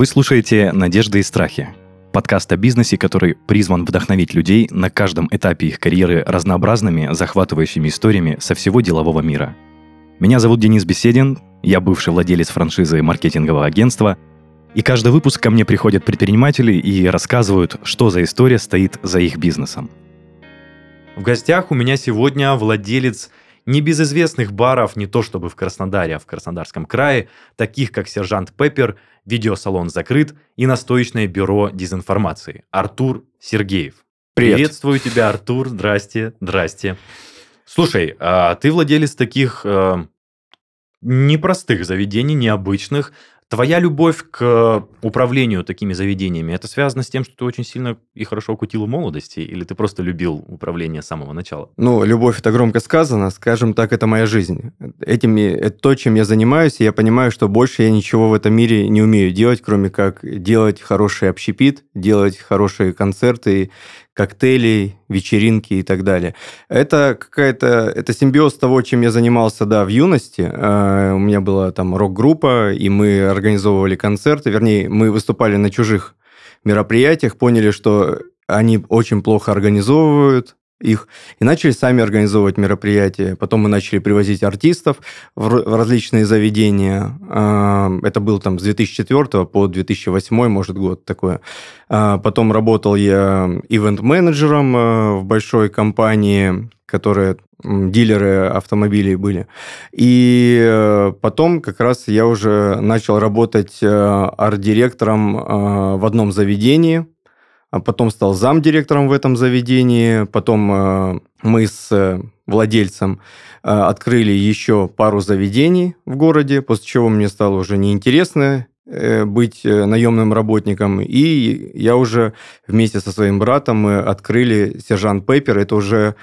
Вы слушаете «Надежды и страхи» – подкаст о бизнесе, который призван вдохновить людей на каждом этапе их карьеры разнообразными, захватывающими историями со всего делового мира. Меня зовут Денис Беседин, я бывший владелец франшизы маркетингового агентства, и каждый выпуск ко мне приходят предприниматели и рассказывают, что за история стоит за их бизнесом. В гостях у меня сегодня владелец небезызвестных баров не то чтобы в Краснодаре, а в Краснодарском крае, таких как «Сержант Пеппер», видеосалон «Закрыт» и настоечное бюро дезинформации Артур Сергеев. Привет. Приветствую тебя, Артур. Здрасте, здрасте. Слушай, а ты владелец таких э, непростых заведений, необычных. Твоя любовь к управлению такими заведениями, это связано с тем, что ты очень сильно и хорошо кутил в молодости, или ты просто любил управление с самого начала? Ну, любовь это громко сказано, скажем так, это моя жизнь. Этим, это то, чем я занимаюсь, и я понимаю, что больше я ничего в этом мире не умею делать, кроме как делать хороший общепит, делать хорошие концерты, коктейлей, вечеринки и так далее. Это какая-то, это симбиоз того, чем я занимался, да, в юности. Uh, у меня была там рок-группа, и мы организовывали концерты, вернее, мы выступали на чужих мероприятиях, поняли, что они очень плохо организовывают, их и начали сами организовывать мероприятия. Потом мы начали привозить артистов в, различные заведения. А, это был там с 2004 по 2008, может, год такое. А, потом работал я ивент-менеджером а, в большой компании, которая дилеры автомобилей были. И э, потом как раз я уже начал работать э, арт-директором в одном заведении – а потом стал замдиректором в этом заведении, потом э, мы с э, владельцем э, открыли еще пару заведений в городе, после чего мне стало уже неинтересно быть наемным работником, и я уже вместе со своим братом мы открыли «Сержант Пеппер», это уже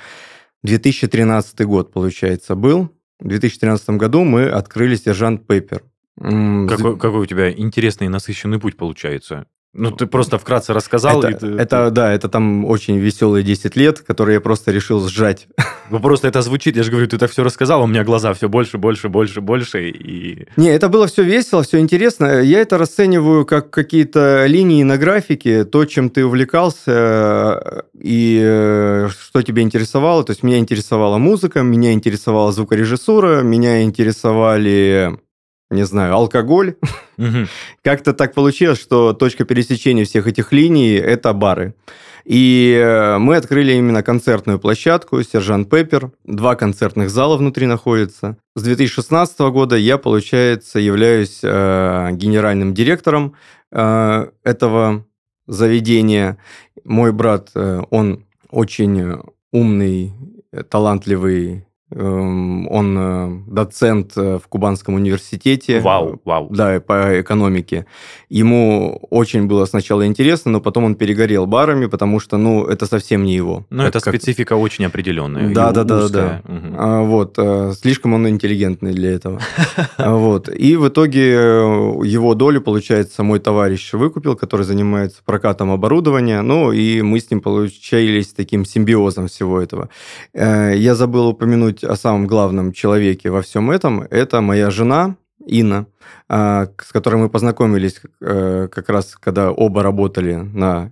2013 год, получается, был. В 2013 году мы открыли «Сержант Пеппер». Какой, какой у тебя интересный и насыщенный путь получается. Ну, ты просто вкратце рассказал. Это, ты... это да, это там очень веселые 10 лет, которые я просто решил сжать. Ну, просто это звучит, я же говорю, ты так все рассказал, у меня глаза все больше, больше, больше, больше. И... Не, это было все весело, все интересно. Я это расцениваю как какие-то линии на графике, то, чем ты увлекался и э, что тебя интересовало. То есть меня интересовала музыка, меня интересовала звукорежиссура, меня интересовали не знаю, алкоголь. Как-то так получилось, что точка пересечения всех этих линий – это бары. И э, мы открыли именно концертную площадку «Сержант Пеппер». Два концертных зала внутри находятся. С 2016 года я, получается, являюсь э, генеральным директором э, этого заведения. Мой брат, э, он очень умный, талантливый Эм, он э, доцент э, в Кубанском университете. Вау, вау. Да, по экономике. Ему очень было сначала интересно, но потом он перегорел барами, потому что, ну, это совсем не его. Ну, это как... специфика очень определенная. Да, да, да, да. Угу. Вот, э, слишком он интеллигентный для этого. Вот. И в итоге его долю, получается, мой товарищ выкупил, который занимается прокатом оборудования. Ну, и мы с ним получались таким симбиозом всего этого. Я забыл упомянуть упомянуть о самом главном человеке во всем этом. Это моя жена Инна, а, с которой мы познакомились э, как раз, когда оба работали на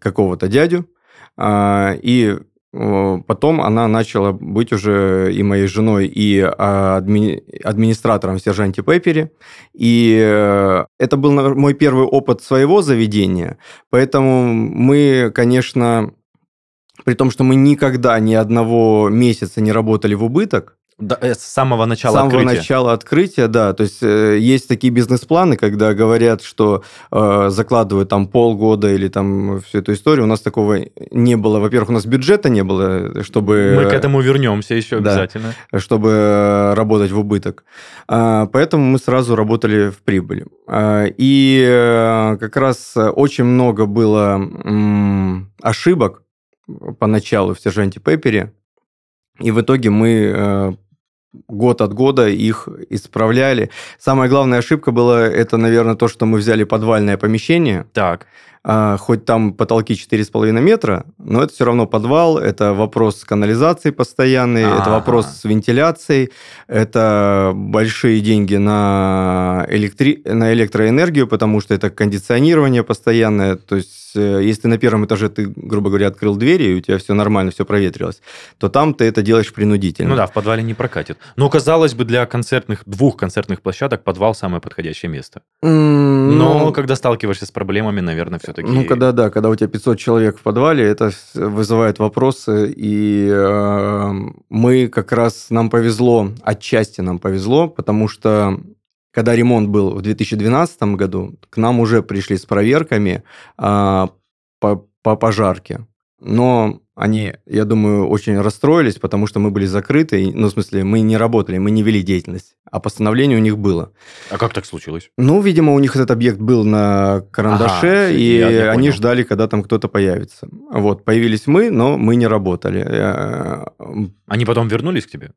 какого-то дядю. А, и потом она начала быть уже и моей женой, и адми... администратором в сержанте Пеппере. И э, это был мой первый опыт своего заведения. Поэтому мы, конечно, при том, что мы никогда ни одного месяца не работали в убыток. Да, э, с самого начала С самого открытия. начала открытия, да. То есть э, есть такие бизнес-планы, когда говорят, что э, закладывают там полгода или там всю эту историю. У нас такого не было. Во-первых, у нас бюджета не было, чтобы... Мы к этому вернемся еще да, обязательно. Чтобы э, работать в убыток. А, поэтому мы сразу работали в прибыли. А, и э, как раз очень много было м, ошибок поначалу в «Сержанте Пеппере», и в итоге мы э, год от года их исправляли. Самая главная ошибка была, это, наверное, то, что мы взяли подвальное помещение. Так. А, хоть там потолки 4,5 метра, но это все равно подвал, это вопрос канализации постоянный, А-а-а. это вопрос с вентиляцией, это большие деньги на, электри... на электроэнергию, потому что это кондиционирование постоянное, то есть э, если на первом этаже ты, грубо говоря, открыл двери, и у тебя все нормально, все проветрилось, то там ты это делаешь принудительно. Ну да, в подвале не прокатит. Но, казалось бы, для концертных, двух концертных площадок подвал самое подходящее место. Mm, Но ну... когда сталкиваешься с проблемами, наверное, все все-таки... Ну, когда, да, когда у тебя 500 человек в подвале, это вызывает вопросы, и э, мы как раз, нам повезло, отчасти нам повезло, потому что когда ремонт был в 2012 году, к нам уже пришли с проверками э, по, по пожарке. Но они, я думаю, очень расстроились, потому что мы были закрыты, ну, в смысле, мы не работали, мы не вели деятельность, а постановление у них было. А как так случилось? Ну, видимо, у них этот объект был на карандаше, ага, и они понял. ждали, когда там кто-то появится. Вот, появились мы, но мы не работали. Э, они потом вернулись к тебе?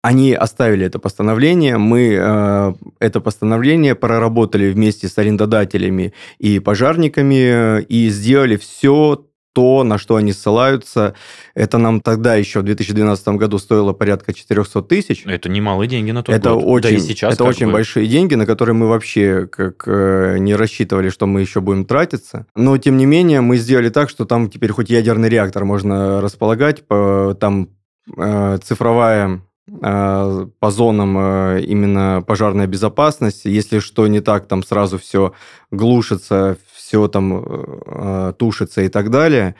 Они оставили это постановление, мы э, это постановление проработали вместе с арендодателями и пожарниками э, и сделали все то, на что они ссылаются, это нам тогда еще в 2012 году стоило порядка 400 тысяч. Это немалые деньги на тот это год. Очень, да и сейчас это очень бы... большие деньги, на которые мы вообще как э, не рассчитывали, что мы еще будем тратиться. Но, тем не менее, мы сделали так, что там теперь хоть ядерный реактор можно располагать, по, там э, цифровая э, по зонам э, именно пожарная безопасность. Если что не так, там сразу все глушится, все там э, тушится и так далее.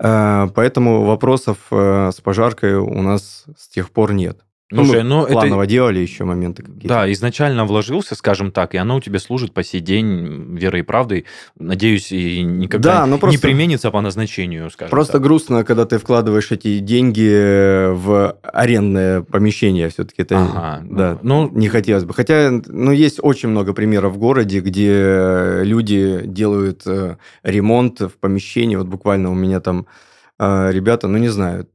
Э, поэтому вопросов э, с пожаркой у нас с тех пор нет. Ну, Слушай, ну, мы планово это... делали еще моменты какие-то. Да, изначально вложился, скажем так, и оно у тебя служит по сей день верой и правдой. Надеюсь, и никогда да, ну просто... не применится по назначению, скажем Просто так. грустно, когда ты вкладываешь эти деньги в арендное помещение. Все-таки это ага, да, ну, не хотелось бы. Хотя, ну, есть очень много примеров в городе, где люди делают э, ремонт в помещении. Вот буквально у меня там э, ребята, ну, не знаю,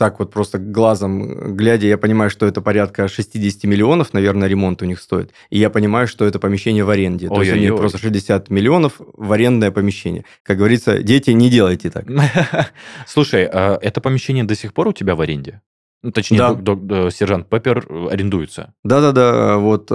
так вот просто глазом глядя, я понимаю, что это порядка 60 миллионов, наверное, ремонт у них стоит. И я понимаю, что это помещение в аренде. Ой, То есть у них просто 60 миллионов в арендное помещение. Как говорится, дети, не делайте так. Слушай, а это помещение до сих пор у тебя в аренде? Ну, точнее, да. д- д- сержант Пеппер арендуется. Да-да-да, вот... Э...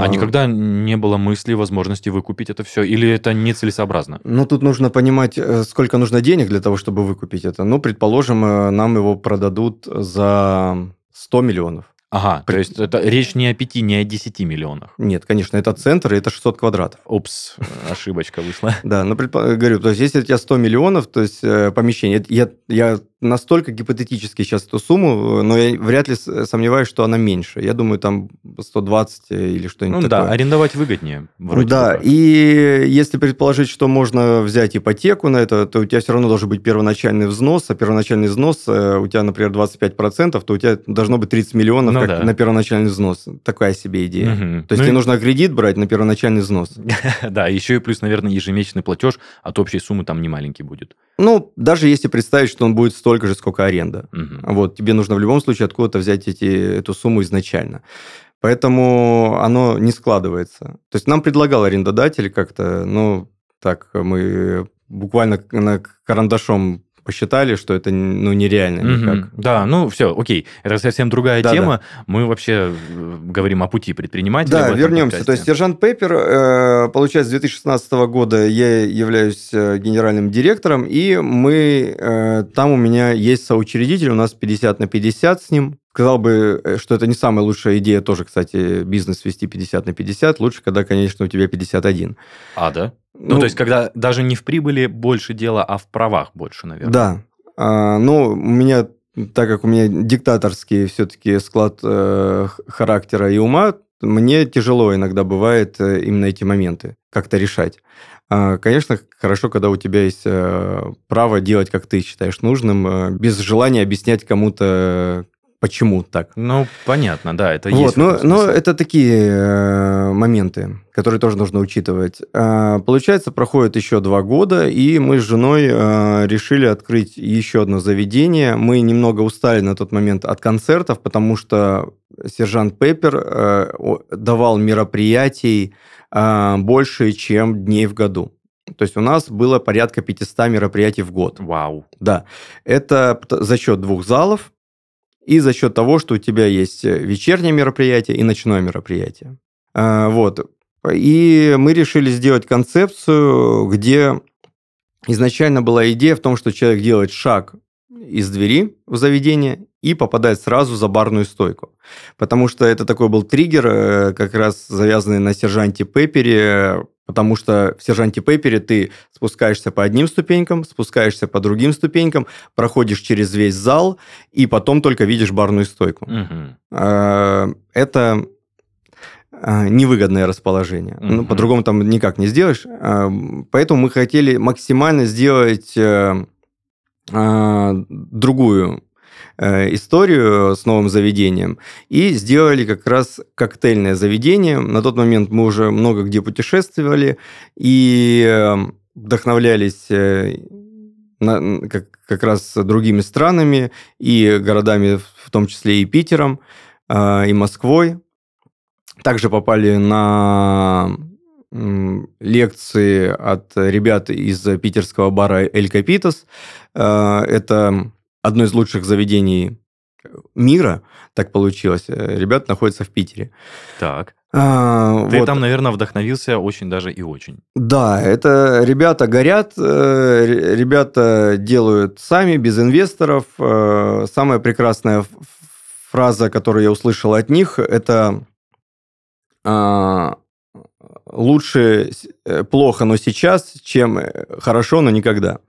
А никогда не было мысли, возможности выкупить это все? Или это нецелесообразно? Ну, тут нужно понимать, э, сколько нужно денег для того, чтобы выкупить это. Ну, предположим, э, нам его продадут за 100 миллионов. Ага, При... то есть это речь не о 5, не о 10 миллионах. Нет, конечно, это центр, и это 600 квадратов. Упс, ошибочка вышла. Да, ну, говорю, то есть если у тебя 100 миллионов, то есть э, помещение, я настолько гипотетически сейчас эту сумму, но я вряд ли сомневаюсь, что она меньше. Я думаю, там 120 или что-нибудь ну, такое. да, арендовать выгоднее. Вроде да, бы. и если предположить, что можно взять ипотеку на это, то у тебя все равно должен быть первоначальный взнос, а первоначальный взнос э, у тебя, например, 25%, то у тебя должно быть 30 миллионов ну, как да. на первоначальный взнос. Такая себе идея. Угу. То есть ну, тебе и... нужно кредит брать на первоначальный взнос. Да, еще и плюс, наверное, ежемесячный платеж от общей суммы там не маленький будет. Ну, даже если представить, что он будет столько же, сколько аренда. Угу. Вот, тебе нужно в любом случае откуда-то взять эти, эту сумму изначально. Поэтому оно не складывается. То есть нам предлагал арендодатель как-то, ну, так, мы буквально карандашом посчитали, что это ну, нереально никак. Mm-hmm. Да, ну все, окей. Это совсем другая да, тема. Да. Мы вообще э, говорим о пути предпринимателя. Да, вернемся. Подкасте. То есть сержант Пеппер, э, получается, с 2016 года я являюсь э, генеральным директором, и мы, там у меня есть соучредитель, у нас 50 на 50 с ним. Сказал бы, что это не самая лучшая идея тоже, кстати, бизнес вести 50 на 50. Лучше, когда, конечно, у тебя 51. А, да? Ну, ну, то есть, когда даже не в прибыли больше дела, а в правах больше, наверное. Да. А, ну, у меня, так как у меня диктаторский все-таки склад э, характера и ума, мне тяжело иногда бывает э, именно эти моменты как-то решать. А, конечно, хорошо, когда у тебя есть э, право делать, как ты считаешь нужным, э, без желания объяснять кому-то, почему так. Ну, понятно, да, это вот, есть. Но, но это такие э, моменты, которые тоже нужно учитывать. Э, получается, проходит еще два года, и мы с женой э, решили открыть еще одно заведение. Мы немного устали на тот момент от концертов, потому что сержант Пеппер э, давал мероприятий э, больше, чем дней в году. То есть у нас было порядка 500 мероприятий в год. Вау. Да. Это за счет двух залов и за счет того, что у тебя есть вечернее мероприятие и ночное мероприятие. А, вот. И мы решили сделать концепцию, где изначально была идея в том, что человек делает шаг из двери в заведение и попадает сразу за барную стойку. Потому что это такой был триггер, э, как раз завязанный на сержанте Пеппере, потому что в сержанте Пеппере ты спускаешься по одним ступенькам, спускаешься по другим ступенькам, проходишь через весь зал, и потом только видишь барную стойку. Угу. Это э, невыгодное расположение. Угу. Ну, по-другому там никак не сделаешь. Поэтому мы хотели максимально сделать другую Э, историю с новым заведением и сделали как раз коктейльное заведение. На тот момент мы уже много где путешествовали и э, вдохновлялись э, на, как, как раз другими странами и городами, в том числе и Питером, и Москвой. Также попали на лекции от ребят из питерского бара «Эль Капитас». Это одно из лучших заведений мира, так получилось. Э, ребята находятся в Питере. Так. А, Ты вот. там, наверное, вдохновился очень даже и очень. Да, это ребята горят, э, ребята делают сами, без инвесторов. Э, самая прекрасная фраза, которую я услышал от них, это а, лучше плохо, но сейчас, чем хорошо, но никогда.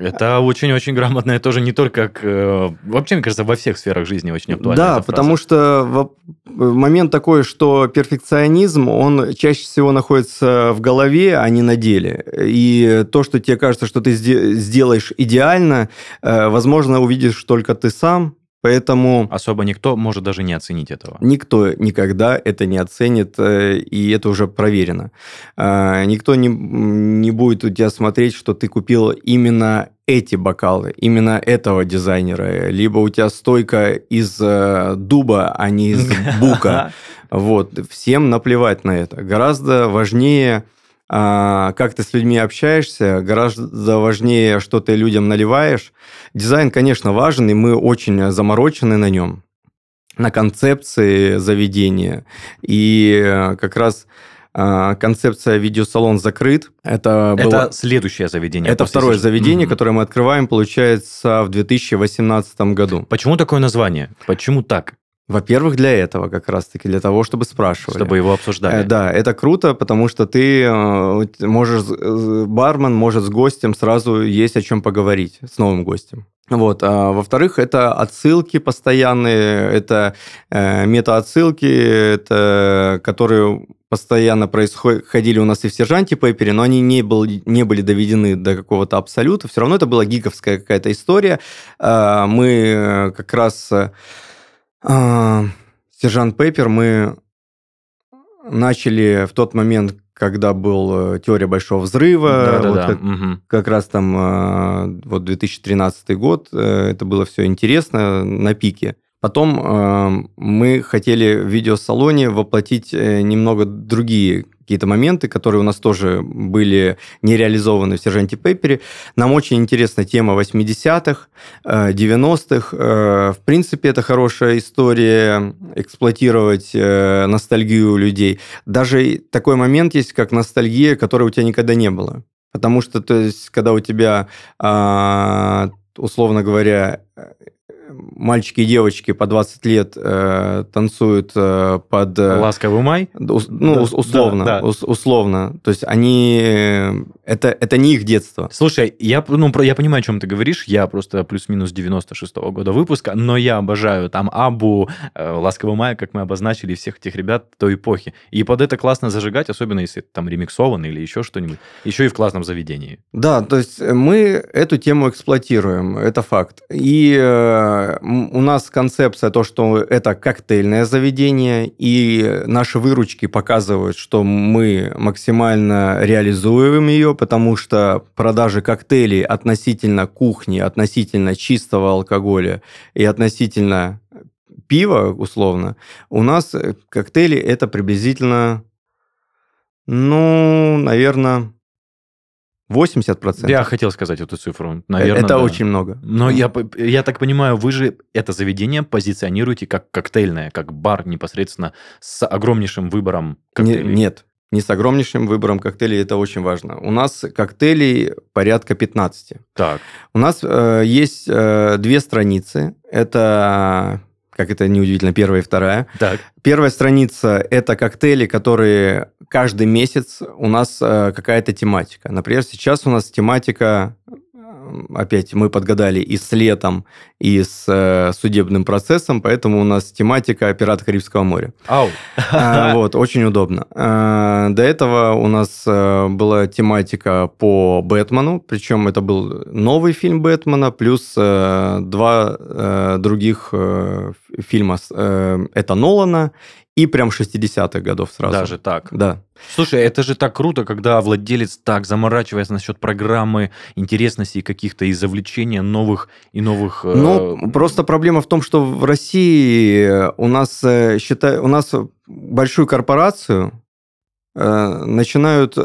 Это очень-очень грамотно. Это тоже не только к... Э, вообще, мне кажется, во всех сферах жизни очень актуально. Да, потому что момент такой, что перфекционизм, он чаще всего находится в голове, а не на деле. И то, что тебе кажется, что ты сделаешь идеально, э, возможно, увидишь только ты сам, Поэтому... Особо никто может даже не оценить этого. Никто никогда это не оценит, э, и это уже проверено. А, никто не, не будет у тебя смотреть, что ты купил именно эти бокалы, именно этого дизайнера, либо у тебя стойка из э, дуба, а не из бука. Вот. Всем наплевать на это. Гораздо важнее как ты с людьми общаешься, гораздо важнее, что ты людям наливаешь. Дизайн, конечно, важен, и мы очень заморочены на нем, на концепции заведения. И э, как раз а, концепция видеосалон закрыт. Это, это было... следующее заведение. Это второе сейчас. заведение, mm которое мы открываем, получается, в 2018 году. Почему такое название? Почему так? Во-первых, для этого как раз-таки, для того, чтобы спрашивали. Чтобы его обсуждали. Э, да, это круто, потому что ты э, можешь, бармен может с гостем сразу есть о чем поговорить, с новым гостем. Вот. А, во-вторых, это отсылки постоянные, это э, мета-отсылки, это, которые постоянно происходили у нас и в сержанте Пейпере, но они не, был, не были доведены до какого-то абсолюта. Все равно это была гиковская какая-то история. Э, мы э, как раз Сержант Пейпер мы начали в тот момент, когда был э, теория большого взрыва, да, да, вот да. Как, угу. как раз там э, вот 2013 год, э, это было все интересно на пике. Потом э, мы хотели в видеосалоне воплотить э, немного другие какие-то моменты, которые у нас тоже были не реализованы в «Сержанте Пеппере». Нам очень интересна тема 80-х, 90-х. Э, э, в принципе, это хорошая история эксплуатировать ностальгию людей. Даже такой момент есть, как ностальгия, которой у тебя никогда не было. Потому что, то есть, когда у тебя, а, условно говоря, мальчики и девочки по 20 лет э, танцуют э, под... Э, Ласковый май? Ус, ну, да, условно, да, да. Ус, условно. То есть они... Э, это, это не их детство. Слушай, я, ну, я понимаю, о чем ты говоришь. Я просто плюс-минус 96-го года выпуска, но я обожаю там Абу, э, Ласковый май, как мы обозначили, всех этих ребят той эпохи. И под это классно зажигать, особенно если там ремиксовано или еще что-нибудь. Еще и в классном заведении. Да, то есть мы эту тему эксплуатируем, это факт. И э, у нас концепция то, что это коктейльное заведение, и наши выручки показывают, что мы максимально реализуем ее, потому что продажи коктейлей относительно кухни, относительно чистого алкоголя и относительно пива, условно, у нас коктейли это приблизительно, ну, наверное, 80%. Я хотел сказать эту цифру. Наверное, это да. очень много. Но я, я так понимаю, вы же это заведение позиционируете как коктейльное, как бар непосредственно с огромнейшим выбором Не- коктейлей. нет, не с огромнейшим выбором коктейлей, это очень важно. У нас коктейлей порядка 15. Так, У нас э, есть э, две страницы. Это, как это неудивительно, первая и вторая. так. Первая страница – это коктейли, которые каждый месяц у нас э, какая-то тематика. Например, сейчас у нас тематика, опять мы подгадали и с летом, и с э, судебным процессом, поэтому у нас тематика «Пираты Карибского моря». Ау. А, Вот, очень удобно. А, До этого у нас э, была тематика по Бэтмену, причем это был новый фильм Бэтмена, плюс э, два э, других ф- фильма. э, Это Нолана и прям 60-х годов сразу. Даже так. Да. Слушай, это же так круто, когда владелец так заморачивается насчет программы, интересностей каких-то и завлечения новых и новых... э, Ну, просто проблема в том, что в России у нас, э, считай, у нас большую корпорацию э, начинают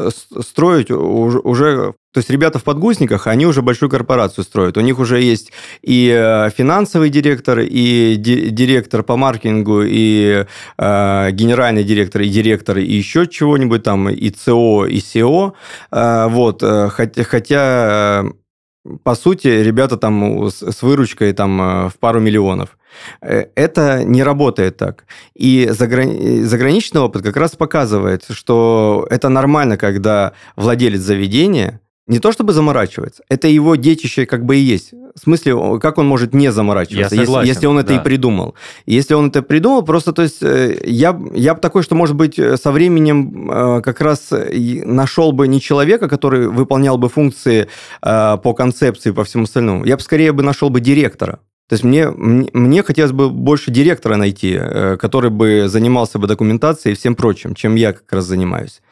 строить уж- уже... То есть ребята в подгузниках, они уже большую корпорацию строят. У них уже есть и э, финансовый директор, и ди- директор по маркетингу, и э, генеральный директор, и директор, и еще чего-нибудь там, и ЦО, и СЕО. Э, вот, э, хотя, хотя э, по сути, ребята там с, выручкой там в пару миллионов. Это не работает так. И заграни- заграничный опыт как раз показывает, что это нормально, когда владелец заведения не то чтобы заморачивается, это его детище как бы и есть. В смысле, как он может не заморачиваться, Я если, согласен, если он это да. и придумал. Если он это придумал, просто, то есть, э, я, я бы такой, что, может быть, э, со временем э, как раз нашел бы не человека, который выполнял бы функции по концепции по всему остальному. Я бы скорее бы нашел бы директора. То есть мне, мне, хотелось бы больше директора найти, э, который бы занимался бы документацией и всем прочим, чем я как раз занимаюсь.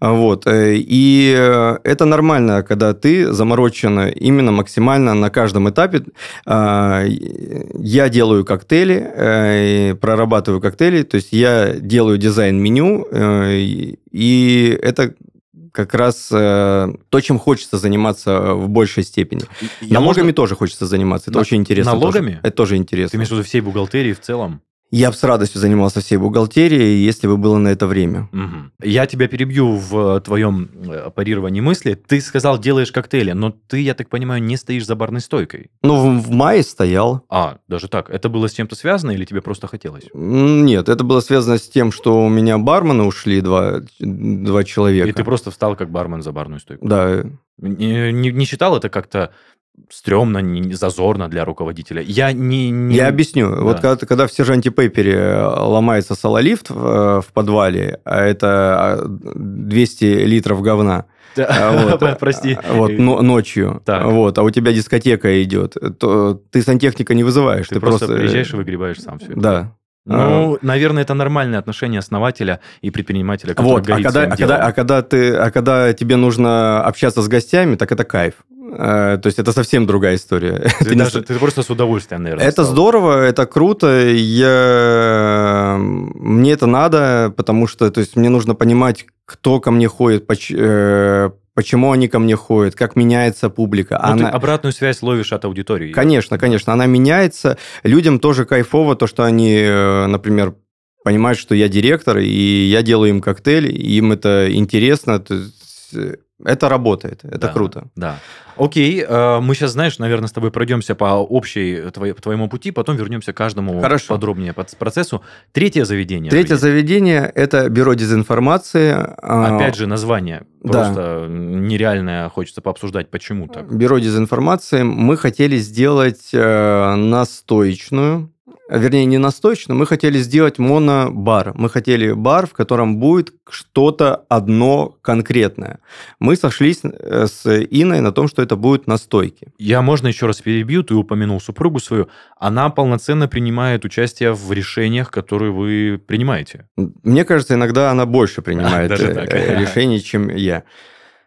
Вот. э, И э, это нормально, когда ты заморочен именно максимально на каждом этапе. А, Я делаю коктейли, прорабатываю коктейли, то есть я делаю дизайн меню, и это как раз э, то, чем хочется заниматься в большей степени. Я Налогами можно- тоже хочется заниматься. Это На- очень интересно. налогами? тоже. Это тоже Ты интересно. имеешь в виду всей бухгалтерии в целом? Я бы с радостью занимался всей бухгалтерией, если бы было на это время. Мгм. Я тебя перебью в твоем э, парировании мысли. Ты сказал, делаешь коктейли, но ты, я так понимаю, не стоишь за барной стойкой. Ну, в, в мае стоял. А, даже так. Это было с чем-то связано или тебе просто хотелось? Нет, это было связано с тем, что у меня бармены ушли, два, два человека. И ты просто встал как бармен за барную стойку? Да, Не, не- не считал это как-то стрёмно, не, зазорно для руководителя? Я не... не- Я объясню. Да. Вот когда, когда в сержанте Пейпере э, ломается сололифт в, э, в подвале, а это а, 200 литров говна, а, вот, Прости. а, вот, но- ночью, Так. вот, а у тебя дискотека идет, то ты сантехника не вызываешь. Ты, просто, приезжаешь и выгребаешь сам все это. Да. Ну, наверное, это нормальное отношение основателя и предпринимателя, который Вот, а когда, а, когда, а, когда ты, а когда тебе нужно общаться с гостями, так это кайф. Э, То есть это совсем другая история. Ты, Ты даже- ты просто с удовольствием, наверное, Это стал. здорово, это круто. Я... Мне это надо, потому что то есть, мне нужно понимать, кто ко мне ходит, поч- э, почему они ко мне ходят, как меняется публика. Ну, ты Она- обратную связь ловишь от аудитории. Конечно, конечно, она меняется. Людям тоже кайфово то, что они, э, например, понимают, что я директор, и я делаю им коктейль, им это интересно. Э, Это работает, это Да, круто. Да. Окей, э, мы сейчас, знаешь, наверное, с тобой пройдемся по общей твоей, по твоему пути, потом вернемся к каждому Хорошо. подробнее по процессу. Третье заведение. Третье Женя. заведение – это бюро дезинформации. А, Опять же, название Да. просто нереальное, хочется пообсуждать, почему так. Бюро дезинформации мы хотели сделать э, настоечную, вернее, не настоечную, мы хотели сделать монобар. Мы хотели бар, в котором будет что-то одно конкретное. Мы сошлись э, с Иной на том, что это будут настойки. Я, можно еще раз перебью, ты упомянул супругу свою. Она полноценно принимает участие в решениях, которые вы принимаете. Мне кажется, иногда она больше принимает э, решений, чем я.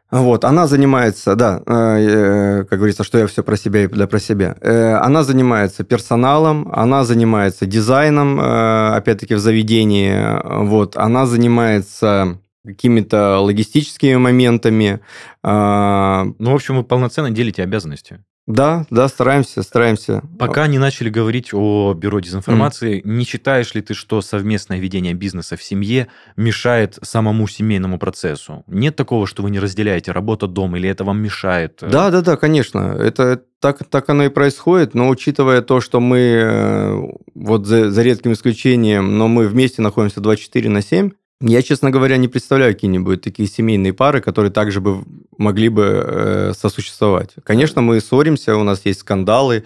Вот, она занимается, да, э, э, как говорится, что я все про себя и да про себя. Э, Она занимается персоналом, она занимается дизайном, э, опять-таки в заведении, э, вот, она занимается какими-то логистическими моментами. А, ну, в общем, вы полноценно делите обязанности. Да, да, стараемся, стараемся. Пока не начали говорить о бюро дезинформации, mm. не считаешь ли ты, что совместное ведение бизнеса в семье мешает самому семейному процессу? Нет такого, что вы не разделяете работу дом, или это вам мешает? Да, да, да, конечно. Это так, так оно и происходит, но учитывая то, что мы, э, вот за, за редким исключением, но мы вместе находимся 24 на 7, я, честно говоря, не представляю какие-нибудь такие семейные пары, которые также бы могли бы э, сосуществовать. Конечно, мы ссоримся, у нас есть скандалы,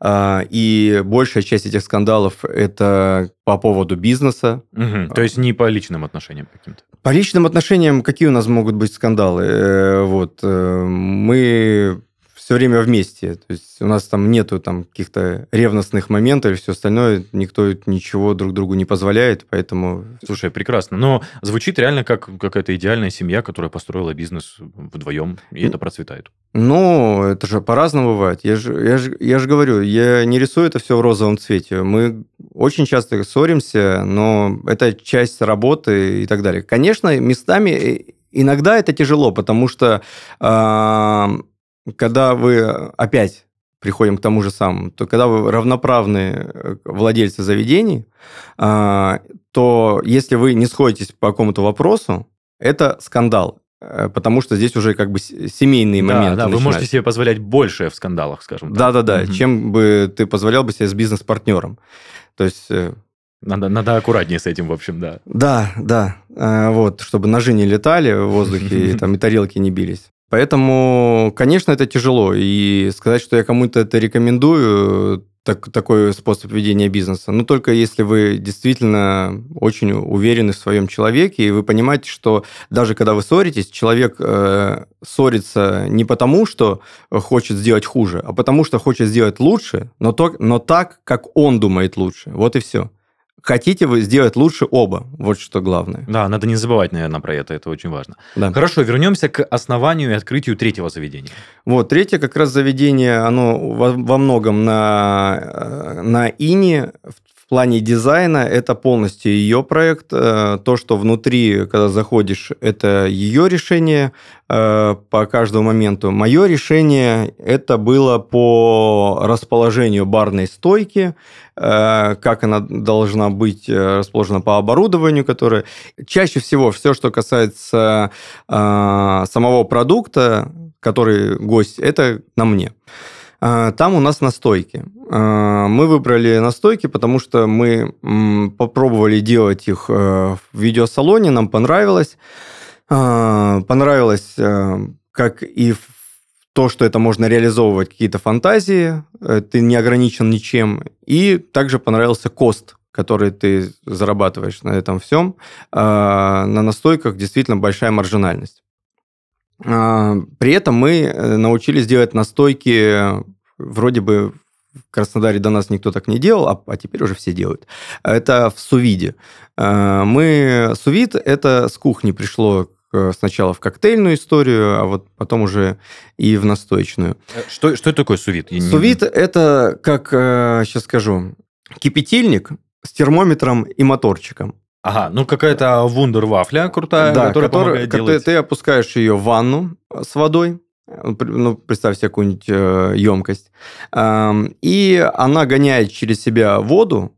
э, и большая часть этих скандалов это по поводу бизнеса. Угу, то есть не по личным отношениям каким-то. По личным отношениям какие у нас могут быть скандалы? Э, вот э, мы все время вместе. То есть у нас там нету там каких-то ревностных моментов и все остальное. Никто ничего друг другу не позволяет, поэтому... Слушай, прекрасно. Но звучит реально как какая-то идеальная семья, которая построила бизнес вдвоем, и это процветает. Ну, это же по-разному бывает. Я же, я, же, я же говорю, я не рисую это все в розовом цвете. Мы очень часто ссоримся, но это часть работы и так далее. Конечно, местами э, иногда это тяжело, потому что э, когда вы опять приходим к тому же самому, то когда вы равноправные э, владельцы заведений, а, то если вы не сходитесь по какому-то вопросу, это скандал. Э, потому что здесь уже как бы семейные да, моменты. Да, начинают. вы можете себе позволять больше в скандалах, скажем так. Да-да-да, угу. чем бы ты позволял бы себе с бизнес-партнером. То есть... Э, надо, надо аккуратнее с этим, в общем, да. Да, да. Вот, чтобы ножи не летали в воздухе, и, там, и тарелки не бились. Поэтому, конечно, это тяжело. И сказать, что я кому-то это рекомендую, так, такой способ ведения бизнеса. Ну, только если вы действительно очень уверены в своем человеке, и вы понимаете, что даже когда вы ссоритесь, человек э, ссорится не потому, что хочет сделать хуже, а потому, что хочет сделать лучше, но, то, но так, как он думает лучше. Вот и все хотите вы сделать лучше оба. Вот что главное. Да, надо не забывать, наверное, про это. Это очень важно. Да. Хорошо, вернемся к основанию и открытию третьего заведения. Вот, третье как раз заведение, оно во, во многом на, э, на ИНИ, в плане дизайна это полностью ее проект. Э, то, что внутри, когда заходишь, это ее решение э, по каждому моменту. Мое решение это было по расположению барной стойки, э, как она должна быть расположена по оборудованию, которое чаще всего все, что касается самого продукта, который гость, это на мне. А, там у нас настойки. А, мы выбрали настойки, потому что мы попробовали делать их э, в видеосалоне, нам понравилось. А, понравилось э, как и то, что это можно реализовывать какие-то фантазии, э, ты не ограничен ничем. И также понравился кост, который ты зарабатываешь на этом всем. На настойках действительно большая маржинальность. При этом мы научились делать настойки вроде бы в Краснодаре до нас никто так не делал, а, а теперь уже все делают. Это в сувиде. А, мы сувид это с кухни пришло сначала в коктейльную историю, а вот потом уже и в настоечную. Э, что, что это такое сувид? Сувид это, как сейчас э, скажу, кипятильник с термометром и моторчиком. Ага, ну какая-то вундервафля крутая, да, которая который, делать. Ты, ты опускаешь ее в ванну с водой, ну, представь себе какую-нибудь э, емкость, и она гоняет через себя воду,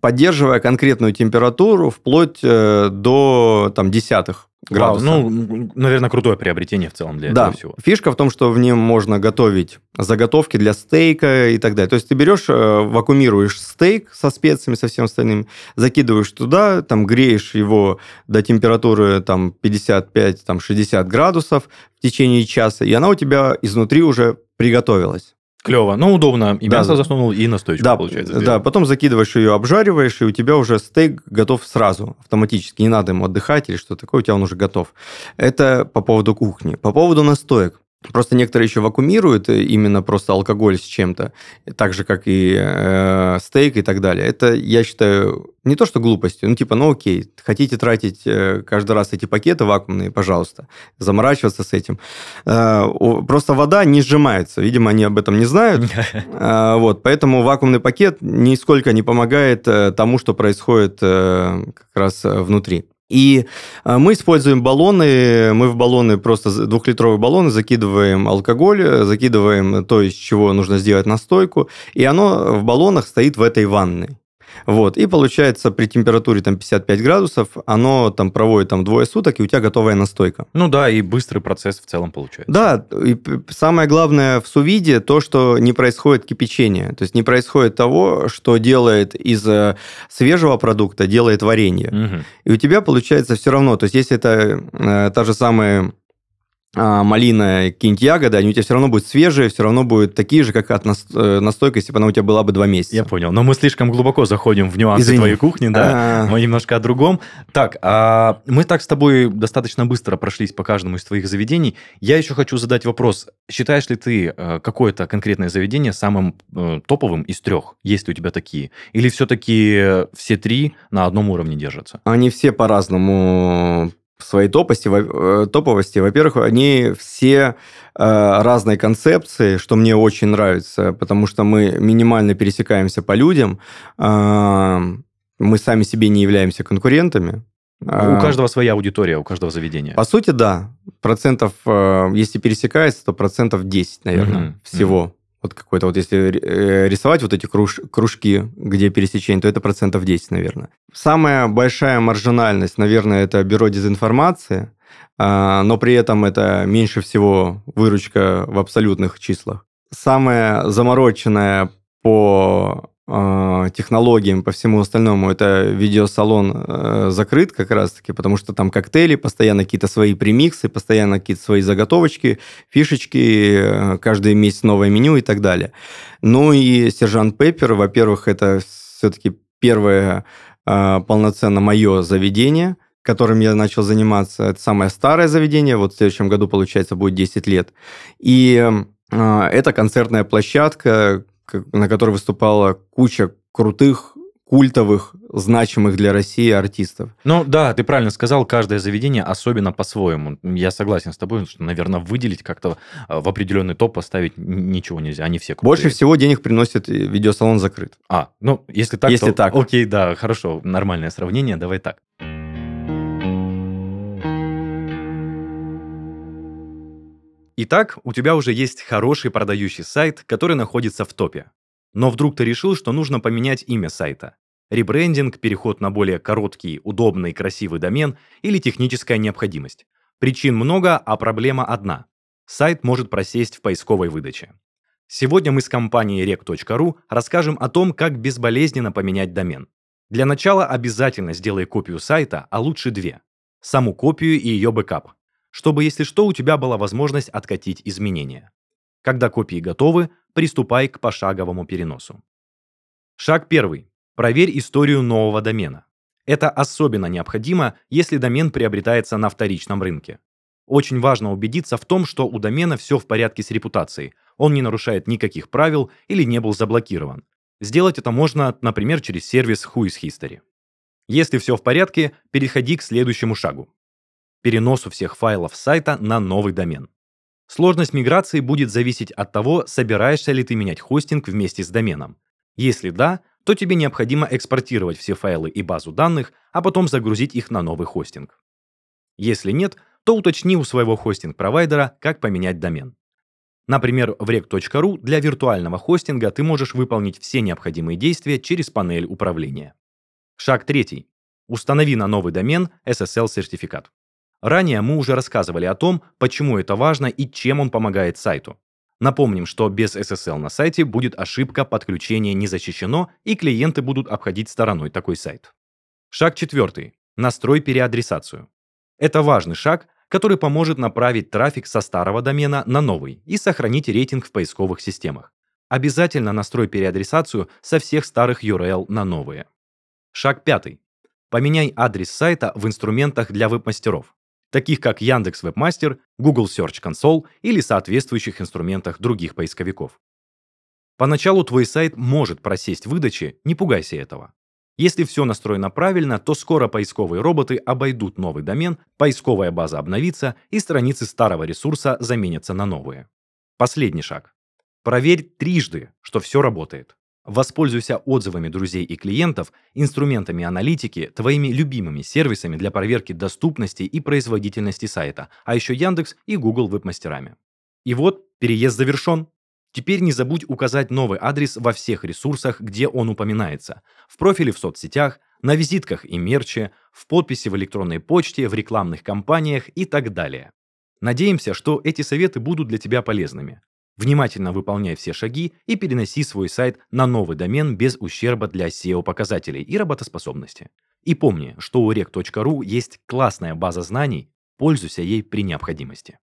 поддерживая конкретную температуру вплоть э, до там, десятых градуса. Вау, ну, наверное, крутое приобретение в целом для да. этого всего. Фишка в том, что в нем можно готовить заготовки для стейка и так далее. То есть ты берешь, э, вакуумируешь стейк со специями, со всем остальным, закидываешь туда, там греешь его до температуры там 55-60 градусов в течение часа, и она у тебя изнутри уже приготовилась. Клево. Ну, удобно. И да. мясо засунул, и настойку, да, получается. Сделал. Да, потом закидываешь ее, обжариваешь, и у тебя уже стейк готов сразу, автоматически. Не надо ему отдыхать или что такое, у тебя он уже готов. Это по поводу кухни. По поводу настоек. Просто некоторые еще вакуумируют э, именно просто алкоголь с чем-то, так же, как и э, стейк и так далее. Это, я считаю, не то что глупостью, ну типа, ну окей, хотите тратить э, каждый раз эти пакеты вакуумные, пожалуйста, заморачиваться с этим. Э, просто вода не сжимается, видимо, они об этом не знают. Э, вот, поэтому вакуумный пакет нисколько не помогает э, тому, что происходит э, как раз внутри. И э, мы используем баллоны, мы в баллоны просто двухлитровые баллоны закидываем алкоголь, закидываем то, из чего нужно сделать настойку, и оно в баллонах стоит в этой ванной. Вот. И получается, при температуре там 55 градусов, оно там проводит там двое суток, и у тебя готовая настойка. Ну да, и быстрый процесс в целом получается. Да, и самое главное в сувиде то, что не происходит кипячение. То есть не происходит того, что делает из э, свежего продукта, делает варенье. Угу. И у тебя получается все равно, то есть если это э, та же самая малина, какие-нибудь ягоды, они у тебя все равно будут свежие, все равно будут такие же, как от э, настойка, если бы она у тебя была бы два месяца. Я понял. Но мы слишком глубоко заходим в нюансы Извини. твоей кухни, да. А-а-а. Мы немножко о другом. Так, а мы так с тобой достаточно быстро прошлись по каждому из твоих заведений. Я еще хочу задать вопрос. Считаешь ли ты э, какое-то конкретное заведение самым э, топовым из трех? Есть ли у тебя такие? Или все-таки все три на одном уровне держатся? Они все по-разному своей топости, э, топовости. Во-первых, они все э, разной концепции, что мне очень нравится, потому что мы минимально пересекаемся по людям, э, мы сами себе не являемся конкурентами. У а, каждого своя аудитория, у каждого заведения. По сути, да. Процентов, если пересекается, то процентов 10, наверное, угу, всего. Угу вот какой-то, вот если э, рисовать вот эти круж, кружки, где пересечение, то это процентов 10, наверное. Самая большая маржинальность, наверное, это бюро дезинформации, а, но при этом это меньше всего выручка в абсолютных числах. Самая замороченная по технологиям, по всему остальному, это видеосалон э, закрыт как раз-таки, потому что там коктейли, постоянно какие-то свои премиксы, постоянно какие-то свои заготовочки, фишечки, э, каждый месяц новое меню и так далее. Ну и Сержант Пеппер, во-первых, это все-таки первое э, полноценно мое заведение, которым я начал заниматься. Это самое старое заведение, вот в следующем году, получается, будет 10 лет. И это концертная площадка, на которой выступала куча крутых культовых, значимых для России артистов. Ну да, ты правильно сказал, каждое заведение особенно по-своему. Я согласен с тобой, что, наверное, выделить как-то а, в определенный топ поставить ничего нельзя, они все крутые. Больше всего денег приносит видеосалон закрыт. А, ну если так, если то... так. Окей, да, хорошо, нормальное сравнение, давай так. Итак, у тебя уже есть хороший продающий сайт, который находится в топе. Но вдруг ты решил, что нужно поменять имя сайта. Ребрендинг, переход на более короткий, удобный, красивый домен или техническая необходимость. Причин много, а проблема одна. Сайт может просесть в поисковой выдаче. Сегодня мы с компанией rec.ru расскажем о том, как безболезненно поменять домен. Для начала обязательно сделай копию сайта, а лучше две. Саму копию и ее бэкап чтобы, если что, у тебя была возможность откатить изменения. Когда копии готовы, приступай к пошаговому переносу. Шаг первый. Проверь историю нового домена. Это особенно необходимо, если домен приобретается на вторичном рынке. Очень важно убедиться в том, что у домена все в порядке с репутацией, он не нарушает никаких правил или не был заблокирован. Сделать это можно, например, через сервис WhoIsHistory. Если все в порядке, переходи к следующему шагу переносу всех файлов сайта на новый домен. Сложность миграции будет зависеть от того, собираешься ли ты менять хостинг вместе с доменом. Если да, то тебе необходимо экспортировать все файлы и базу данных, а потом загрузить их на новый хостинг. Если нет, то уточни у своего хостинг-провайдера, как поменять домен. Например, в rec.ru для виртуального хостинга ты можешь выполнить все необходимые действия через панель управления. Шаг третий. Установи на новый домен SSL-сертификат. Ранее мы уже рассказывали о том, почему это важно и чем он помогает сайту. Напомним, что без SSL на сайте будет ошибка подключения не защищено, и клиенты будут обходить стороной такой сайт. Шаг четвертый. Настрой переадресацию. Это важный шаг, который поможет направить трафик со старого домена на новый и сохранить рейтинг в поисковых системах. Обязательно настрой переадресацию со всех старых URL на новые. Шаг пятый. Поменяй адрес сайта в инструментах для веб-мастеров таких как Яндекс Вебмастер, Google Search Console или соответствующих инструментах других поисковиков. Поначалу твой сайт может просесть в выдаче, не пугайся этого. Если все настроено правильно, то скоро поисковые роботы обойдут новый домен, поисковая база обновится и страницы старого ресурса заменятся на новые. Последний шаг. Проверь трижды, что все работает. Воспользуйся отзывами друзей и клиентов, инструментами аналитики, твоими любимыми сервисами для проверки доступности и производительности сайта, а еще Яндекс и Google веб-мастерами. И вот, переезд завершен. Теперь не забудь указать новый адрес во всех ресурсах, где он упоминается. В профиле в соцсетях, на визитках и мерче, в подписи в электронной почте, в рекламных кампаниях и так далее. Надеемся, что эти советы будут для тебя полезными. Внимательно выполняй все шаги и переноси свой сайт на новый домен без ущерба для SEO-показателей и работоспособности. И помни, что у rec.ru есть классная база знаний, пользуйся ей при необходимости.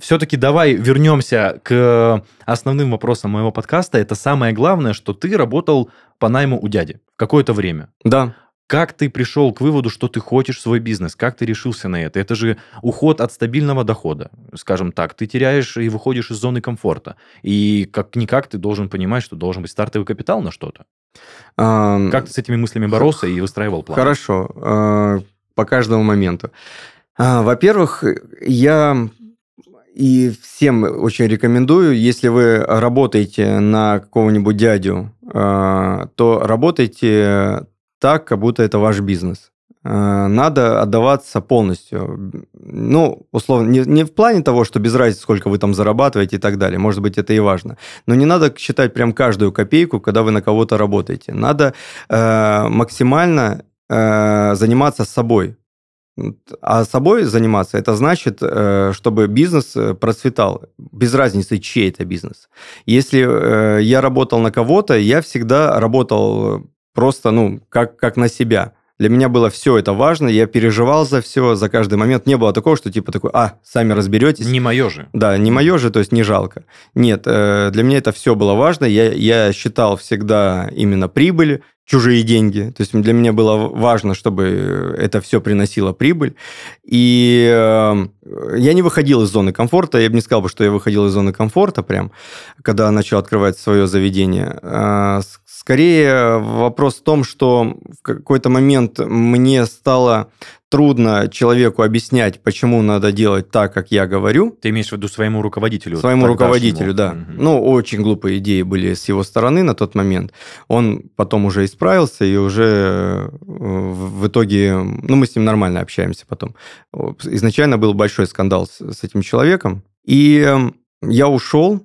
Все-таки давай вернемся к основным вопросам моего подкаста. Это самое главное, что ты работал по найму у дяди какое-то время. Да. Как ты пришел к выводу, что ты хочешь свой бизнес? Как ты решился на это? Это же уход от стабильного дохода, скажем так. Ты теряешь и выходишь из зоны комфорта. И как-никак ты должен понимать, что должен быть стартовый капитал на что-то. А, как ты с этими мыслями боролся и выстраивал план? Хорошо. А, по каждому моменту. А, во-первых, я и всем очень рекомендую, если вы работаете на какого-нибудь дядю, то работайте так, как будто это ваш бизнес. Э, надо отдаваться полностью. Ну, условно, не, не в плане того, что без разницы, сколько вы там зарабатываете и так далее. Может быть, это и важно. Но не надо считать прям каждую копейку, когда вы на кого-то работаете. Надо э, максимально э, заниматься собой. А собой заниматься, это значит, э, чтобы бизнес э, процветал, без разницы, чей это бизнес. Если я работал на кого-то, я всегда работал просто, ну, как, как на себя. Для меня было все это важно, я переживал за все, за каждый момент. Не было такого, что типа такой, а, сами разберетесь. Не мое же. Да, не мое же, то есть не жалко. Нет, э, для меня это все было важно. Я, я считал всегда именно прибыль, чужие деньги. То есть для меня было важно, чтобы это все приносило прибыль. И э, я не выходил из зоны комфорта. Я бы не сказал, что я выходил из зоны комфорта прям, когда начал открывать свое заведение. Скорее вопрос в том, что в какой-то момент мне стало трудно человеку объяснять, почему надо делать так, как я говорю. Ты имеешь в виду своему руководителю? Своему руководителю, да. Угу. Ну, очень глупые идеи были с его стороны на тот момент. Он потом уже исправился, и уже э, в итоге, ну, мы с ним нормально общаемся потом. Изначально был большой скандал с, с этим человеком, и эм, я ушел,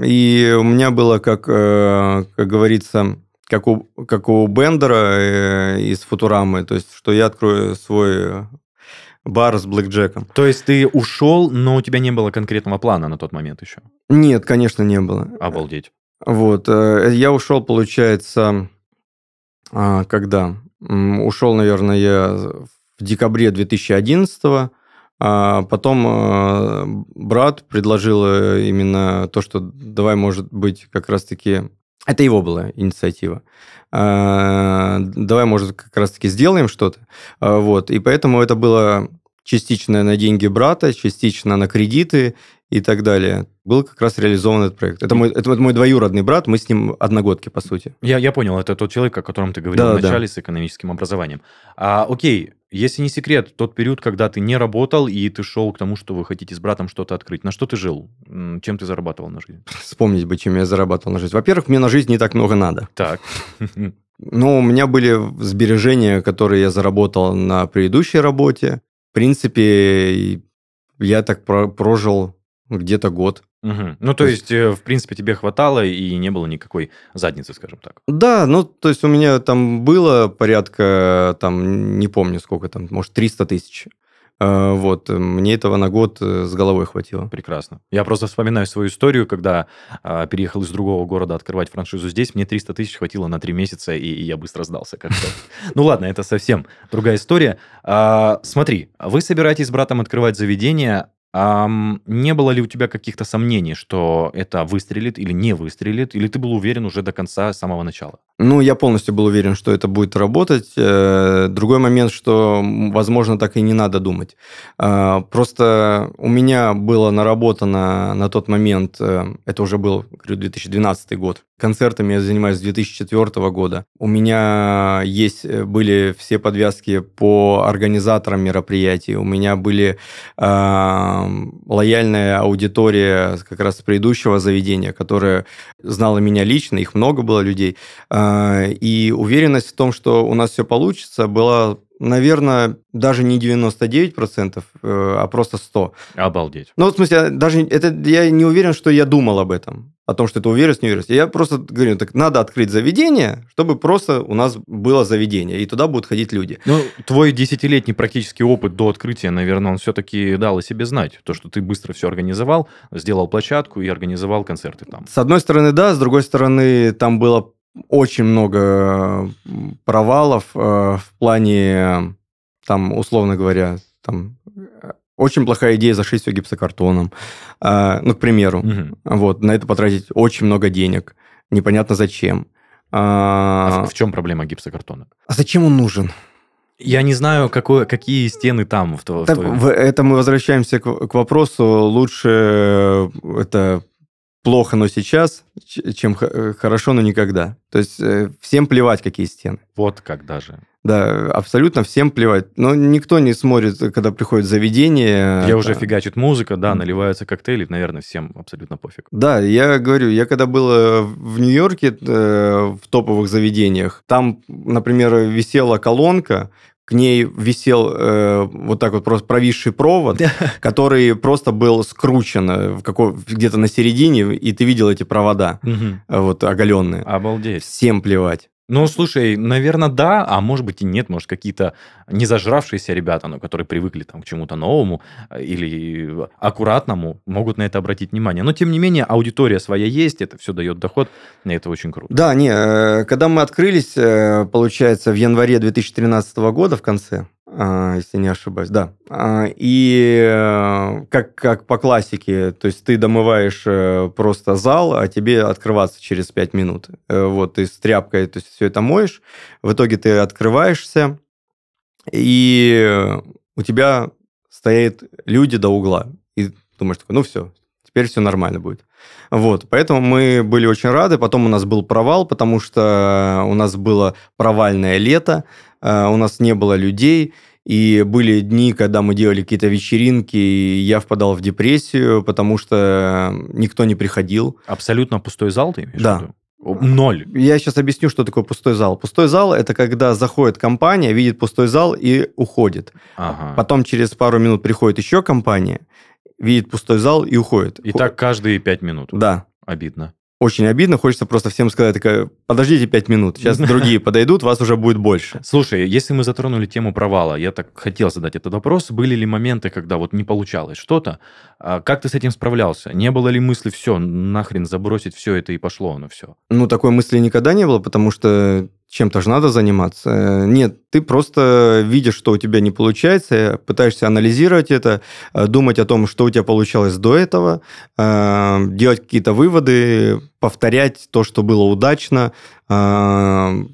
и у меня было, как, э, как говорится, как у, как у Бендера э, из Футурамы, то есть, что я открою свой бар с блэкджеком. То есть ты ушел, но у тебя не было конкретного плана на тот момент еще? Нет, конечно, не было. Обалдеть. Вот. Э, я ушел, получается, а, когда? Ушел, наверное, я в декабре 2011 -го. А потом э, брат предложил э, именно то, что давай, может быть, как раз-таки... Это его была инициатива. А, давай, может, как раз-таки сделаем что-то. Вот. И поэтому это было частично на деньги брата, частично на кредиты и так далее. Был как раз реализован этот проект. Это мой, это мой двоюродный брат, мы с ним одногодки, по сути. Я, я понял, это тот человек, о котором ты говорил да, вначале да. с экономическим образованием. А, окей, если не секрет, тот период, когда ты не работал, и ты шел к тому, что вы хотите с братом что-то открыть, на что ты жил? Чем ты зарабатывал на жизнь? Вспомнить бы, чем я зарабатывал на жизнь. Во-первых, мне на жизнь не так много надо. Так. Ну, у меня были сбережения, которые я заработал на предыдущей работе. В принципе, я так прожил где-то год. Угу. Ну, то есть, э, в принципе, тебе хватало и не было никакой задницы, скажем так. Да, ну, то есть у меня там было порядка, там, не помню сколько там, может, 300 тысяч. Э, вот, мне этого на год э, с головой хватило. Прекрасно. Я просто вспоминаю свою историю, когда а, переехал из другого города открывать франшизу здесь, мне 300 тысяч хватило на 3 месяца, и, и я быстро сдался как-то. Ну ладно, это совсем другая история. А, смотри, вы собираетесь с братом открывать заведение, а не было ли у тебя каких-то сомнений, что это выстрелит или не выстрелит, или ты был уверен уже до конца, с самого начала? Ну, я полностью был уверен, что это будет работать. Э, другой момент, что, возможно, так и не надо думать. А, просто у меня было наработано на тот момент, э, это уже был, говорю, 2012 год, концертами я занимаюсь с 2004 года. У меня есть, э, были все подвязки по организаторам мероприятий. У меня были э, лояльная аудитория как раз с предыдущего заведения, которая знала меня лично, их много было людей. Э, и уверенность в том, что у нас все получится, была наверное, даже не 99%, э, а просто 100%. Обалдеть. Ну, в смысле, даже это я не уверен, что я думал об этом, о том, что это уверенность, неуверенность. Я просто говорю, так надо открыть заведение, чтобы просто у нас было заведение, и туда будут ходить люди. Ну, твой десятилетний практический опыт до открытия, наверное, он все-таки дал о себе знать. То, что ты быстро все организовал, сделал площадку и организовал концерты там. С одной стороны, да, с другой стороны, там было очень много провалов э, в плане, там, условно говоря, там очень плохая идея зашить все гипсокартоном, э, ну, к примеру. Угу. Вот, на это потратить очень много денег, непонятно зачем. А, а в чем проблема гипсокартона? А зачем он нужен? Я не знаю, какое, какие стены там. В, в, так, в, это мы возвращаемся к, к вопросу. Лучше э, это плохо, но сейчас, чем э, хорошо, но никогда. То есть э, всем плевать, какие стены. Вот как даже. Да, абсолютно всем плевать. Но никто не смотрит, когда приходит заведение. Я уже фигачит музыка, да, наливаются коктейли, наверное, всем абсолютно пофиг. Да, я говорю, я когда был э, в Нью-Йорке в топовых заведениях, там, например, висела колонка, к ней висел э, вот так вот просто провисший провод, который просто был скручен э, в какой, где-то на середине, и ты видел эти провода, вот оголенные. Обалдеть. Всем плевать. Ну, слушай, наверное, да, а может быть и нет. Может, какие-то не зажравшиеся ребята, но которые привыкли там, к чему-то новому э, или аккуратному, могут на это обратить внимание. Но, тем не менее, аудитория своя есть, это все дает доход, и это очень круто. Да, не, э, когда мы открылись, э, получается, в январе 2013 года в конце, если не ошибаюсь, да. А, и э, как, как по классике, то есть ты домываешь э, просто зал, а тебе открываться через 5 минут. Э, вот, ты с тряпкой то есть, все это моешь, в итоге ты открываешься, и у тебя стоят люди до угла. И думаешь такой, ну все, теперь все нормально будет. Вот, поэтому мы были очень рады. Потом у нас был провал, потому что у нас было провальное лето, у нас не было людей, и были дни, когда мы делали какие-то вечеринки, и я впадал в депрессию, потому что никто не приходил. Абсолютно пустой зал ты имеешь да. в виду? Ноль. Я сейчас объясню, что такое пустой зал. Пустой зал – это когда заходит компания, видит пустой зал и уходит. Ага. Потом через пару минут приходит еще компания, видит пустой зал и уходит. И так каждые пять минут? Да. Обидно очень обидно, хочется просто всем сказать, такая, подождите пять минут, сейчас другие подойдут, вас уже будет больше. Слушай, если мы затронули тему провала, я так хотел задать этот вопрос, были ли моменты, когда вот не получалось что-то, а как ты с этим справлялся? Не было ли мысли, все, нахрен забросить все это и пошло оно все? Ну, такой мысли никогда не было, потому что чем-то же надо заниматься. Нет, ты просто видишь, что у тебя не получается, пытаешься анализировать это, э, думать о том, что у тебя получалось до этого, э, делать какие-то выводы, повторять то, что было удачно, э,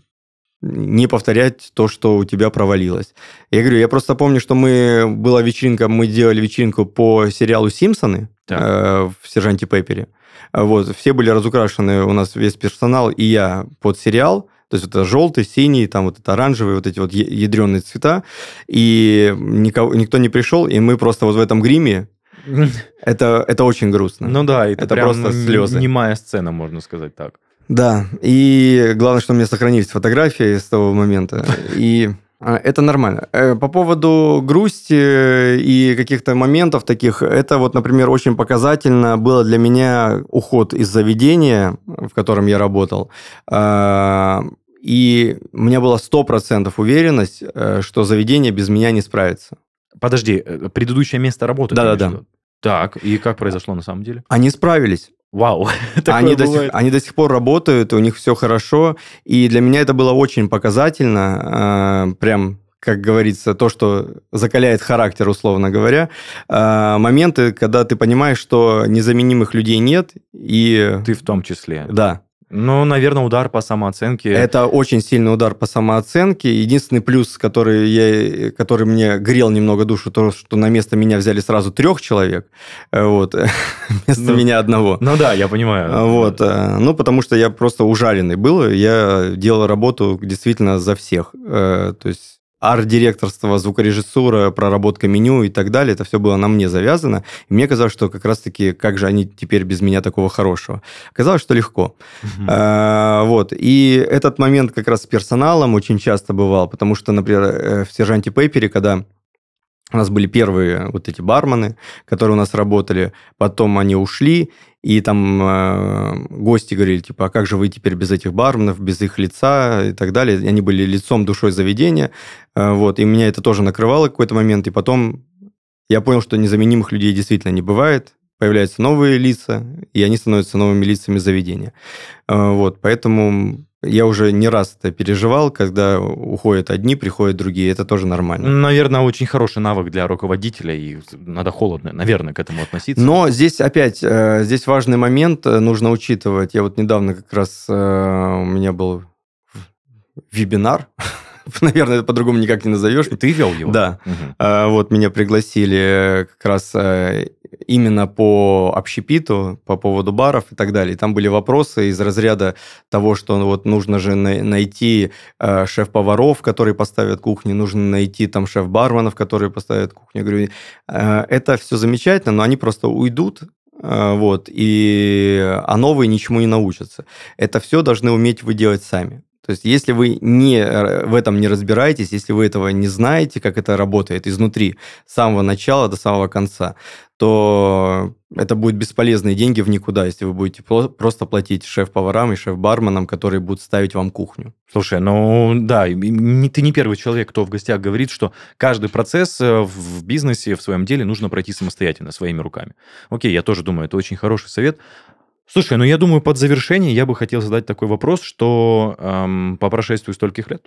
не повторять то, что у тебя провалилось. Я говорю, я просто помню, что мы была вечеринка, мы делали вечеринку по сериалу Симпсоны э, в Сержанте Пеппере. Вот, все были разукрашены, у нас весь персонал и я под сериал. То есть это желтый, синий, там вот это оранжевый, вот эти вот ядреные цвета. И никого, никто не пришел, и мы просто вот в этом гриме это, это очень грустно. Ну да, это, это просто слезы. Немая сцена, можно сказать так. Да, и главное, что у меня сохранились фотографии с того момента. И это нормально. Э, по поводу грусти и каких-то моментов таких, это вот, например, очень показательно было для меня уход из заведения, в котором я работал. А, и у меня была 100% уверенность, э, что заведение без меня не справится. Подожди, э, предыдущее место работы? Да-да-да. Так, и как произошло на самом деле? Они справились. Вау. они, до сих, они до сих пор работают, у них все хорошо. И для меня это было очень показательно. Э, прям как говорится, то, что закаляет характер, условно говоря, э, моменты, когда ты понимаешь, что незаменимых людей нет, и... Ты в том числе. Да. Ну, наверное, удар по самооценке. Это очень сильный удар по самооценке. Единственный плюс, который, я, который мне грел немного душу, то, что на место меня взяли сразу трех человек, э, вот, вместо ну, меня одного. Ну да, я понимаю. Вот, э, ну, потому что я просто ужаленный был, я делал работу действительно за всех. Э, то есть арт-директорство, звукорежиссура, проработка меню и так далее, это все было на мне завязано. И мне казалось, что как раз-таки, как же они теперь без меня такого хорошего? Казалось, что легко. Uh-huh. А, вот. И этот момент как раз с персоналом очень часто бывал, потому что, например, э, в «Сержанте Пейпере», когда у нас были первые вот эти бармены, которые у нас работали, потом они ушли, и там э, гости говорили, типа, а как же вы теперь без этих барменов, без их лица? и так далее. И они были лицом, душой заведения, э, вот, и меня это тоже накрывало какой-то момент, и потом я понял, что незаменимых людей действительно не бывает, появляются новые лица, и они становятся новыми лицами заведения. Э, вот, поэтому я уже не раз это переживал, когда уходят одни, приходят другие. Это тоже нормально. Наверное, очень хороший навык для руководителя, и надо холодно, наверное, к этому относиться. Но здесь опять, э, здесь важный момент э, нужно учитывать. Я вот недавно как раз, э, у меня был вебинар, наверное, это по-другому никак не назовешь. Ты вел его? Да. Угу. Вот меня пригласили как раз именно по общепиту, по поводу баров и так далее. И там были вопросы из разряда того, что вот нужно же найти э, шеф-поваров, которые поставят кухни, нужно найти там шеф-барменов, которые поставят кухню. Я говорю, э, это все замечательно, но они просто уйдут, э, вот, и, а новые ничему не научатся. Это все должны уметь вы делать сами. То есть, если вы не, э, в этом не разбираетесь, если вы этого не знаете, как это работает изнутри, с самого начала до самого конца, то это будет бесполезные деньги в никуда, если вы будете просто платить шеф-поварам и шеф-барменам, которые будут ставить вам кухню. Слушай, ну да, ты не первый человек, кто в гостях говорит, что каждый процесс э, в бизнесе, в своем деле нужно пройти самостоятельно, своими руками. Окей, я тоже думаю, это очень хороший совет. Слушай, ну я думаю, под завершение я бы хотел задать такой вопрос, что эм, по прошествию стольких лет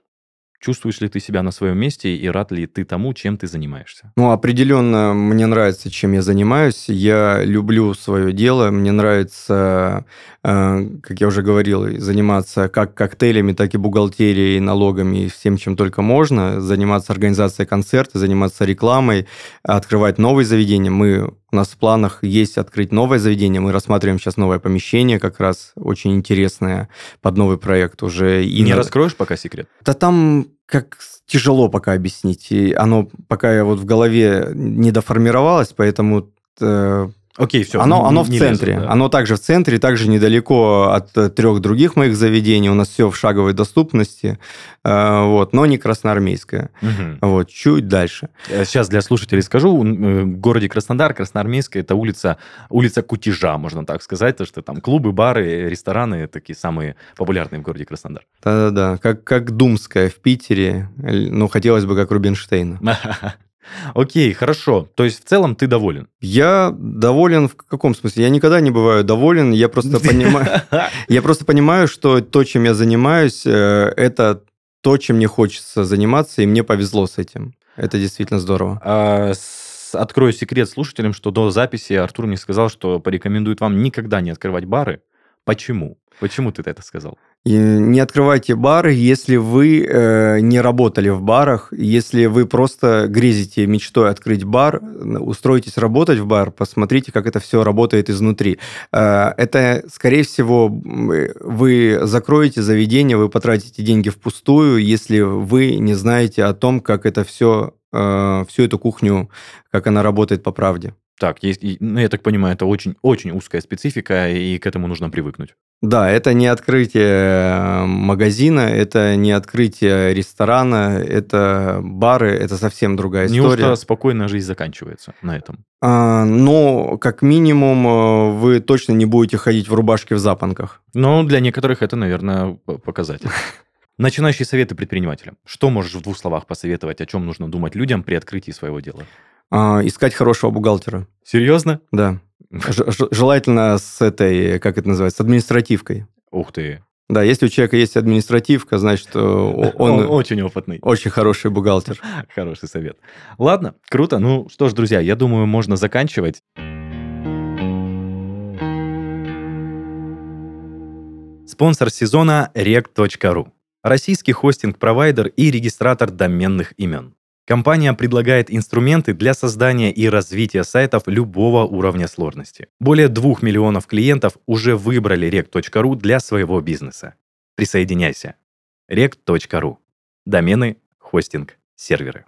Чувствуешь ли ты себя на своем месте и рад ли ты тому, чем ты занимаешься? Ну, определенно мне нравится, чем я занимаюсь. Я люблю свое дело. Мне нравится, э, как я уже говорил, заниматься как коктейлями, так и бухгалтерией, налогами и всем, чем только можно. Заниматься организацией концерта, заниматься рекламой, открывать новые заведения. Мы у нас в планах есть открыть новое заведение. Мы рассматриваем сейчас новое помещение, как раз очень интересное, под новый проект уже. И не на... раскроешь пока секрет? Да там как тяжело пока объяснить. И оно пока я вот в голове не доформировалось, поэтому э, Окей, все. Оно, оно в центре. Лезу, да. Оно также в центре, также недалеко от э, трех других моих заведений. У нас все в шаговой доступности, э, вот, но не красноармейское. Угу. Вот, чуть дальше. Э, сейчас для слушателей скажу. В городе Краснодар, Красноармейская, это улица, улица Кутежа, можно так сказать, то что там клубы, бары, рестораны такие самые популярные в городе Краснодар. Да-да-да, как, как Думская в Питере, ну, хотелось бы как Рубинштейна. Окей, хорошо. То есть в целом ты доволен? Я доволен в каком смысле? Я никогда не бываю доволен. Я просто понимаю, я просто понимаю, что то, чем я занимаюсь, э, это то, чем мне хочется заниматься, и мне повезло с этим. Это действительно здорово. А, открою секрет слушателям, что до записи Артур мне сказал, что порекомендует вам никогда не открывать бары. Почему? Почему ты это сказал? Не открывайте бары, если вы э, не работали в барах, если вы просто грезите мечтой открыть бар, устроитесь работать в бар, посмотрите, как это все работает изнутри. Э, это, скорее всего, вы закроете заведение, вы потратите деньги впустую, если вы не знаете о том, как это все, э, всю эту кухню, как она работает по правде. Так, есть, ну, я так понимаю, это очень, очень узкая специфика, и к этому нужно привыкнуть. Да, это не открытие магазина, это не открытие ресторана, это бары, это совсем другая история. Неужто спокойная жизнь заканчивается на этом? А, но, как минимум, э, вы точно не будете ходить в рубашке в запонках. Ну, для некоторых это, наверное, показатель. Начинающие советы предпринимателям. Что можешь в двух словах посоветовать, о чем нужно думать людям при открытии своего дела? А, искать хорошего бухгалтера. Серьезно? Да. Ж- желательно с этой, как это называется, с административкой. Ух ты. Да, если у человека есть административка, значит, он, он очень опытный. Очень хороший бухгалтер. Хороший совет. Ладно, круто. Ну что ж, друзья, я думаю, можно заканчивать. Спонсор сезона rec.ru. Российский хостинг-провайдер и регистратор доменных имен. Компания предлагает инструменты для создания и развития сайтов любого уровня сложности. Более 2 миллионов клиентов уже выбрали rec.ru для своего бизнеса. Присоединяйся. rec.ru. Домены, хостинг, серверы.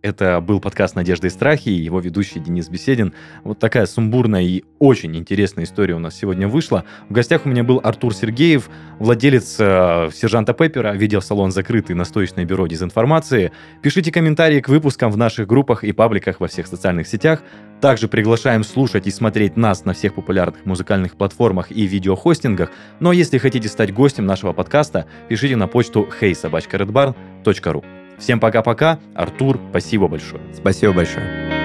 Это был подкаст «Надежда и страхи», и его ведущий Денис Беседин. Вот такая сумбурная и очень интересная история у нас сегодня вышла. В гостях у меня был Артур Сергеев, владелец э, сержанта Пеппера, видеосалон «Закрытый», настоечное бюро дезинформации. Пишите комментарии к выпускам в наших группах и пабликах во всех социальных сетях. Также приглашаем слушать и смотреть нас на всех популярных музыкальных платформах и видеохостингах. Но если хотите стать гостем нашего подкаста, пишите на почту heysobachkaredbarn.ru. Всем пока-пока. Артур, спасибо большое. Спасибо большое.